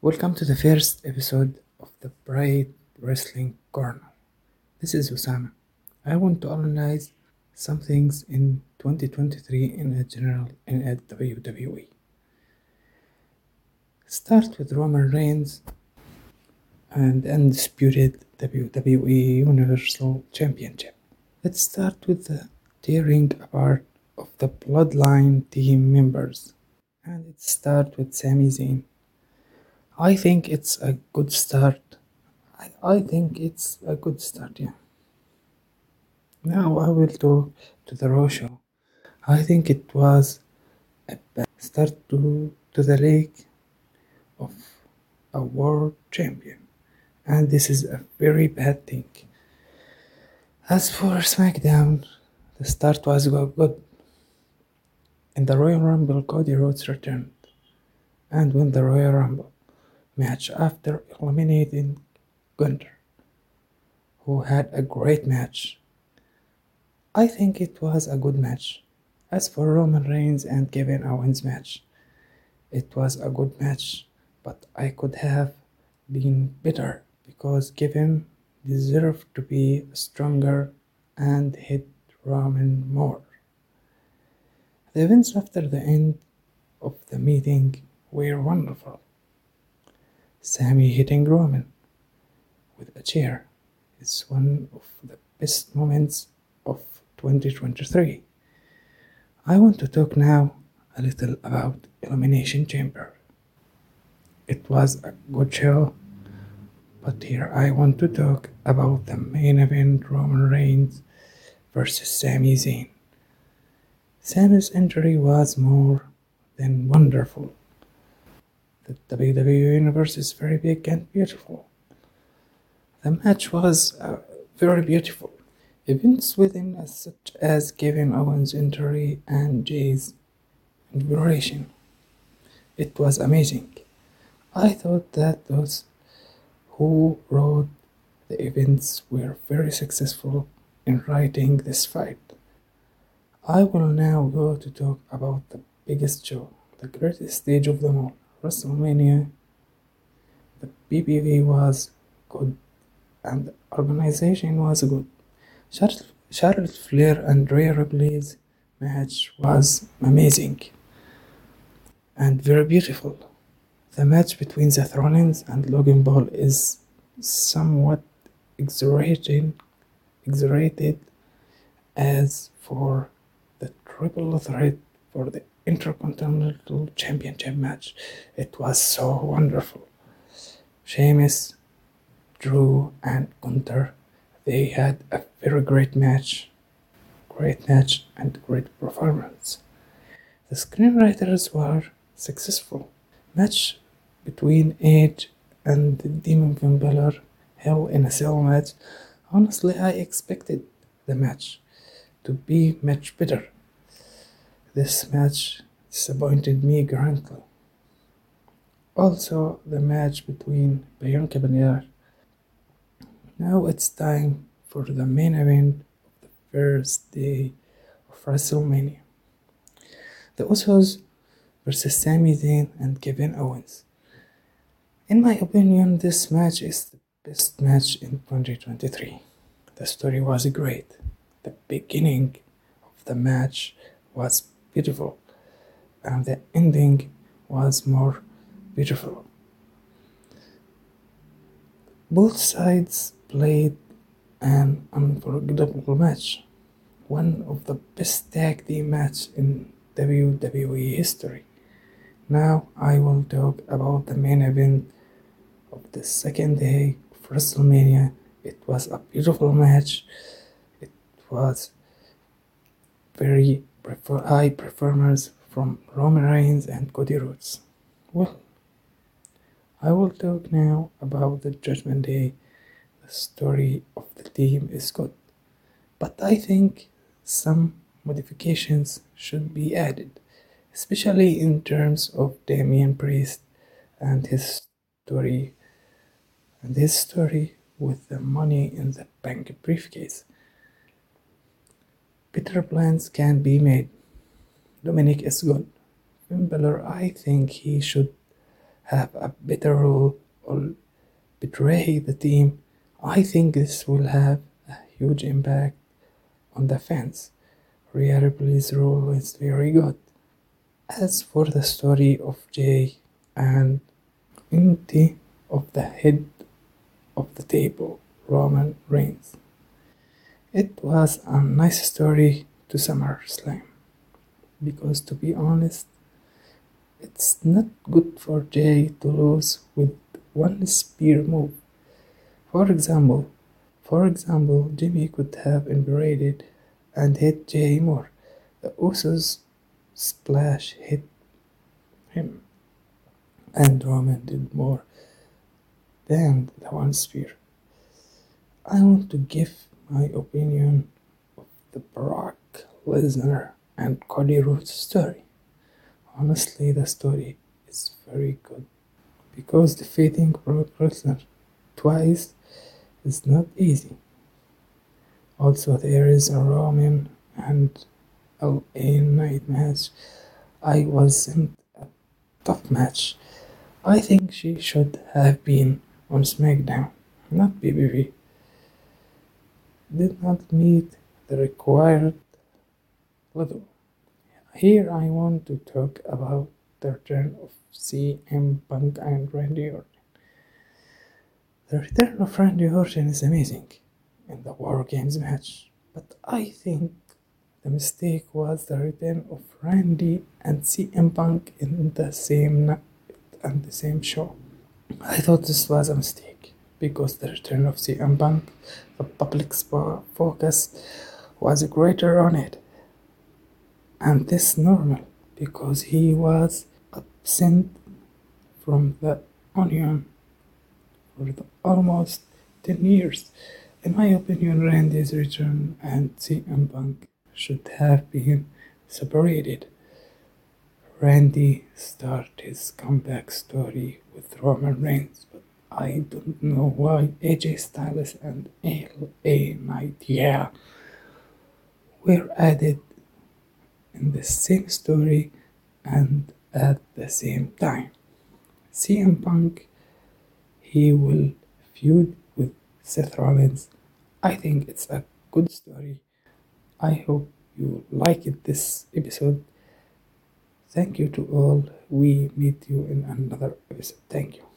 Welcome to the first episode of the Bright Wrestling Corner. This is Osama. I want to analyze some things in 2023 in a general in a WWE. Start with Roman Reigns and undisputed WWE Universal Championship. Let's start with the tearing apart of the Bloodline team members, and it starts with Sami Zayn. I think it's a good start. I, I think it's a good start, yeah. Now I will talk to the Raw show. I think it was a bad start to, to the league of a world champion, and this is a very bad thing. As for SmackDown, the start was good. In the Royal Rumble, Cody Rhodes returned and won the Royal Rumble match after eliminating Gunther, who had a great match. I think it was a good match. As for Roman Reigns and Kevin Owens match, it was a good match, but I could have been better because Kevin deserved to be stronger and hit Roman more. The events after the end of the meeting were wonderful. Sami hitting Roman with a chair is one of the best moments of 2023. I want to talk now a little about Elimination Chamber. It was a good show, but here I want to talk about the main event Roman Reigns versus Sami Zayn. Sami's injury was more than wonderful. The WWE Universe is very big and beautiful. The match was uh, very beautiful. Events within as such as Kevin Owens' injury and Jey's inauguration. It was amazing. I thought that those who wrote the events were very successful in writing this fight. I will now go to talk about the biggest show, the greatest stage of them all. WrestleMania, the PPV was good and the organization was good. Charlotte, Charlotte Flair and Rhea Ripley's match was amazing and very beautiful. The match between Seth Rollins and Logan Paul is somewhat exaggerating, exaggerated as for the triple threat for the Intercontinental Championship match. It was so wonderful. Sheamus, Drew, and Gunther, they had a very great match. Great match and great performance. The screenwriters were successful. Match between Edge and Demon Finn Balor, Hell in a Cell match. Honestly, I expected the match to be much better. This match disappointed me greatly. Also, the match between Bianca Belair. Now it's time for the main event of the first day of WrestleMania. The Usos versus Sami Zayn and Kevin Owens. In my opinion, this match is the best match in 2023. The story was great. The beginning of the match was beautiful, and the ending was more beautiful. Both sides played an unforgettable match, one of the best tag team matches in WWE history. Now I will talk about the main event of the second day of WrestleMania. It was a beautiful match. It was very high performers from Roman Reigns and Cody Rhodes. Well, I will talk now about the Judgment Day. The story of the team is good, but I think some modifications should be added, especially in terms of Damian Priest and his story and his story with the money in the bank briefcase. Better plans can be made. Dominic is good. Balor, I think he should have a better role or betray the team, I think this will have a huge impact on the fans. Rhea Ripley's role is very good. As for the story of Jey and Inti of the head of the table, Roman Reigns, it was a nice story to SummerSlam because, to be honest, it's not good for Jey to lose with one spear move. For example, for example, Jimmy could have invaded and hit Jey more. The Usos splash hit him, and Roman did more than the one spear. I want to give my opinion of the Brock Lesnar and Cody Rhodes story. Honestly, the story is very good because defeating Brock Lesnar twice is not easy. Also, there is a Roman and LA Knight match. I wasn't a tough match. I think she should have been on SmackDown, not BBB. Did not meet the required level. Here I want to talk about the return of CM Punk and Randy Orton. The return of Randy Orton is amazing in the War Games match, but I think the mistake was the return of Randy and CM Punk in the same night and the same show. I thought this was a mistake because the return of CM Punk, the public focus was greater on it and this normal because he was absent from the onion for the almost 10 years. In my opinion, Randy's return and CM Punk should have been separated. Randy started his comeback story with Roman Reigns, but I don't know why AJ Styles and LA Knight, yeah, were added in the same story and at the same time. CM Punk, he will feud with Seth Rollins. I think it's a good story. I hope you liked this episode. Thank you to all. We meet you in another episode. Thank you.